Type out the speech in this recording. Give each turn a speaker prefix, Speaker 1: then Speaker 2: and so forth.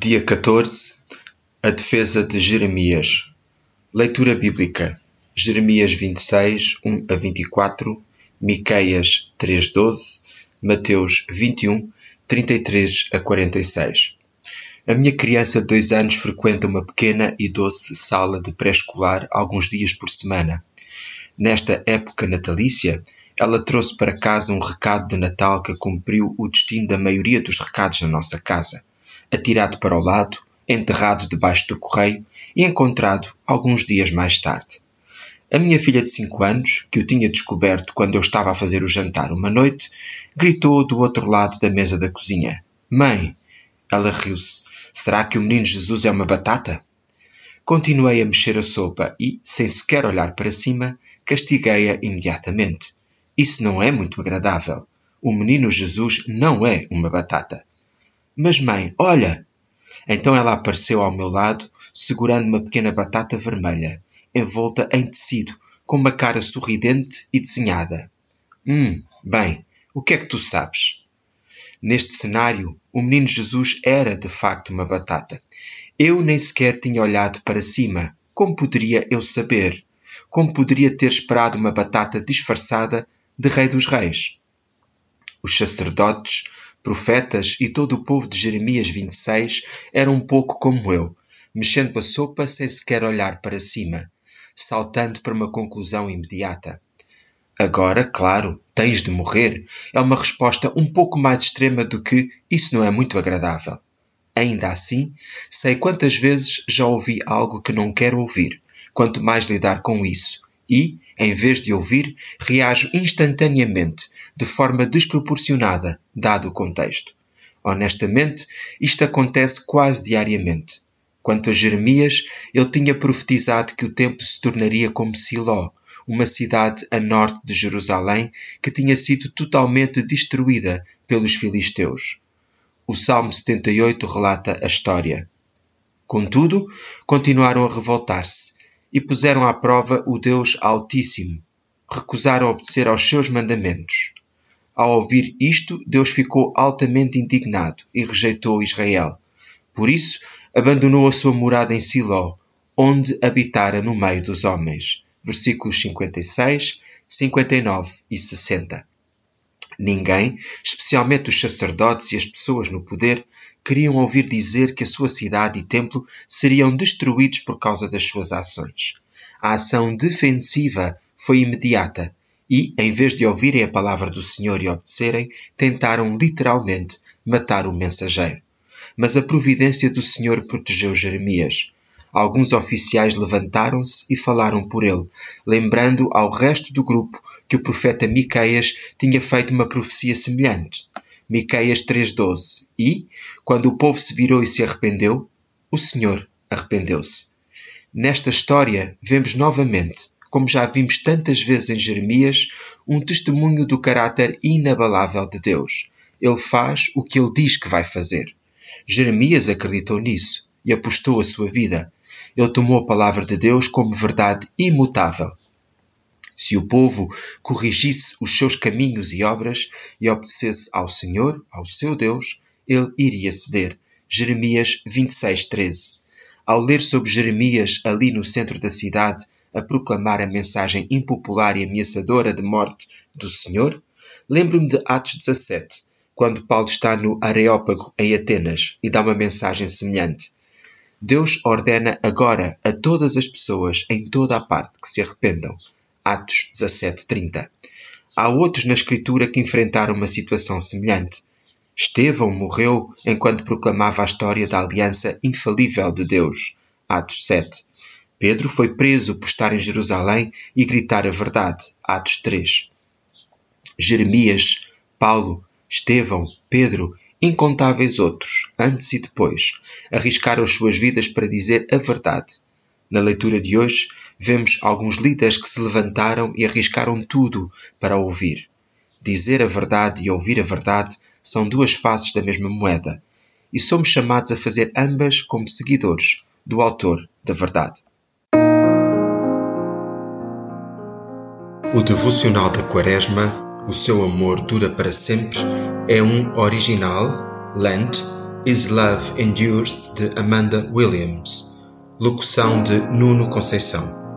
Speaker 1: Dia 14 A defesa de Jeremias Leitura bíblica Jeremias 26, 1 a 24 Miqueias 3.12 Mateus 21, 33 a 46 A minha criança de dois anos frequenta uma pequena e doce sala de pré-escolar alguns dias por semana. Nesta época natalícia, ela trouxe para casa um recado de Natal que cumpriu o destino da maioria dos recados na nossa casa. Atirado para o lado, enterrado debaixo do correio e encontrado alguns dias mais tarde. A minha filha de cinco anos, que o tinha descoberto quando eu estava a fazer o jantar uma noite, gritou do outro lado da mesa da cozinha: Mãe! Ela riu-se. Será que o menino Jesus é uma batata? Continuei a mexer a sopa e, sem sequer olhar para cima, castiguei-a imediatamente. Isso não é muito agradável. O menino Jesus não é uma batata. Mas, mãe, olha! Então ela apareceu ao meu lado, segurando uma pequena batata vermelha, envolta em tecido, com uma cara sorridente e desenhada. Hum, bem, o que é que tu sabes? Neste cenário, o menino Jesus era de facto uma batata. Eu nem sequer tinha olhado para cima. Como poderia eu saber? Como poderia ter esperado uma batata disfarçada de Rei dos Reis. Os sacerdotes, profetas e todo o povo de Jeremias 26 eram um pouco como eu, mexendo a sopa sem sequer olhar para cima, saltando para uma conclusão imediata. Agora, claro, tens de morrer é uma resposta um pouco mais extrema do que isso não é muito agradável. Ainda assim, sei quantas vezes já ouvi algo que não quero ouvir, quanto mais lidar com isso, e, em vez de ouvir, reajo instantaneamente, de forma desproporcionada, dado o contexto. Honestamente, isto acontece quase diariamente. Quanto a Jeremias, ele tinha profetizado que o templo se tornaria como Siló, uma cidade a norte de Jerusalém que tinha sido totalmente destruída pelos filisteus. O Salmo 78 relata a história. Contudo, continuaram a revoltar-se e puseram à prova o Deus Altíssimo. Recusaram obedecer aos seus mandamentos. Ao ouvir isto, Deus ficou altamente indignado e rejeitou Israel. Por isso, abandonou a sua morada em Siló, onde habitara no meio dos homens. Versículos 56, 59 e 60. Ninguém, especialmente os sacerdotes e as pessoas no poder, queriam ouvir dizer que a sua cidade e templo seriam destruídos por causa das suas ações. A ação defensiva foi imediata e, em vez de ouvirem a palavra do Senhor e obedecerem, tentaram literalmente matar o mensageiro. Mas a providência do Senhor protegeu Jeremias. Alguns oficiais levantaram-se e falaram por ele, lembrando ao resto do grupo que o profeta Miqueias tinha feito uma profecia semelhante. Miqueias 3:12. E, quando o povo se virou e se arrependeu, o Senhor arrependeu-se. Nesta história, vemos novamente, como já vimos tantas vezes em Jeremias, um testemunho do caráter inabalável de Deus. Ele faz o que ele diz que vai fazer. Jeremias acreditou nisso e apostou a sua vida. Ele tomou a palavra de Deus como verdade imutável. Se o povo corrigisse os seus caminhos e obras e obedecesse ao Senhor, ao seu Deus, ele iria ceder. Jeremias 26:13. Ao ler sobre Jeremias ali no centro da cidade a proclamar a mensagem impopular e ameaçadora de morte do Senhor, lembro-me de Atos 17, quando Paulo está no Areópago em Atenas e dá uma mensagem semelhante. Deus ordena agora a todas as pessoas em toda a parte que se arrependam Atos 17:30. Há outros na Escritura que enfrentaram uma situação semelhante. Estevão morreu enquanto proclamava a história da aliança infalível de Deus. Atos 7. Pedro foi preso por estar em Jerusalém e gritar a verdade. Atos 3. Jeremias, Paulo, Estevão, Pedro, incontáveis outros, antes e depois, arriscaram as suas vidas para dizer a verdade. Na leitura de hoje, vemos alguns líderes que se levantaram e arriscaram tudo para ouvir. Dizer a verdade e ouvir a verdade são duas faces da mesma moeda, e somos chamados a fazer ambas como seguidores do Autor da Verdade. O devocional da Quaresma, O seu amor dura para sempre, é um original, Lent, His Love Endures, de Amanda Williams. Locução de Nuno Conceição.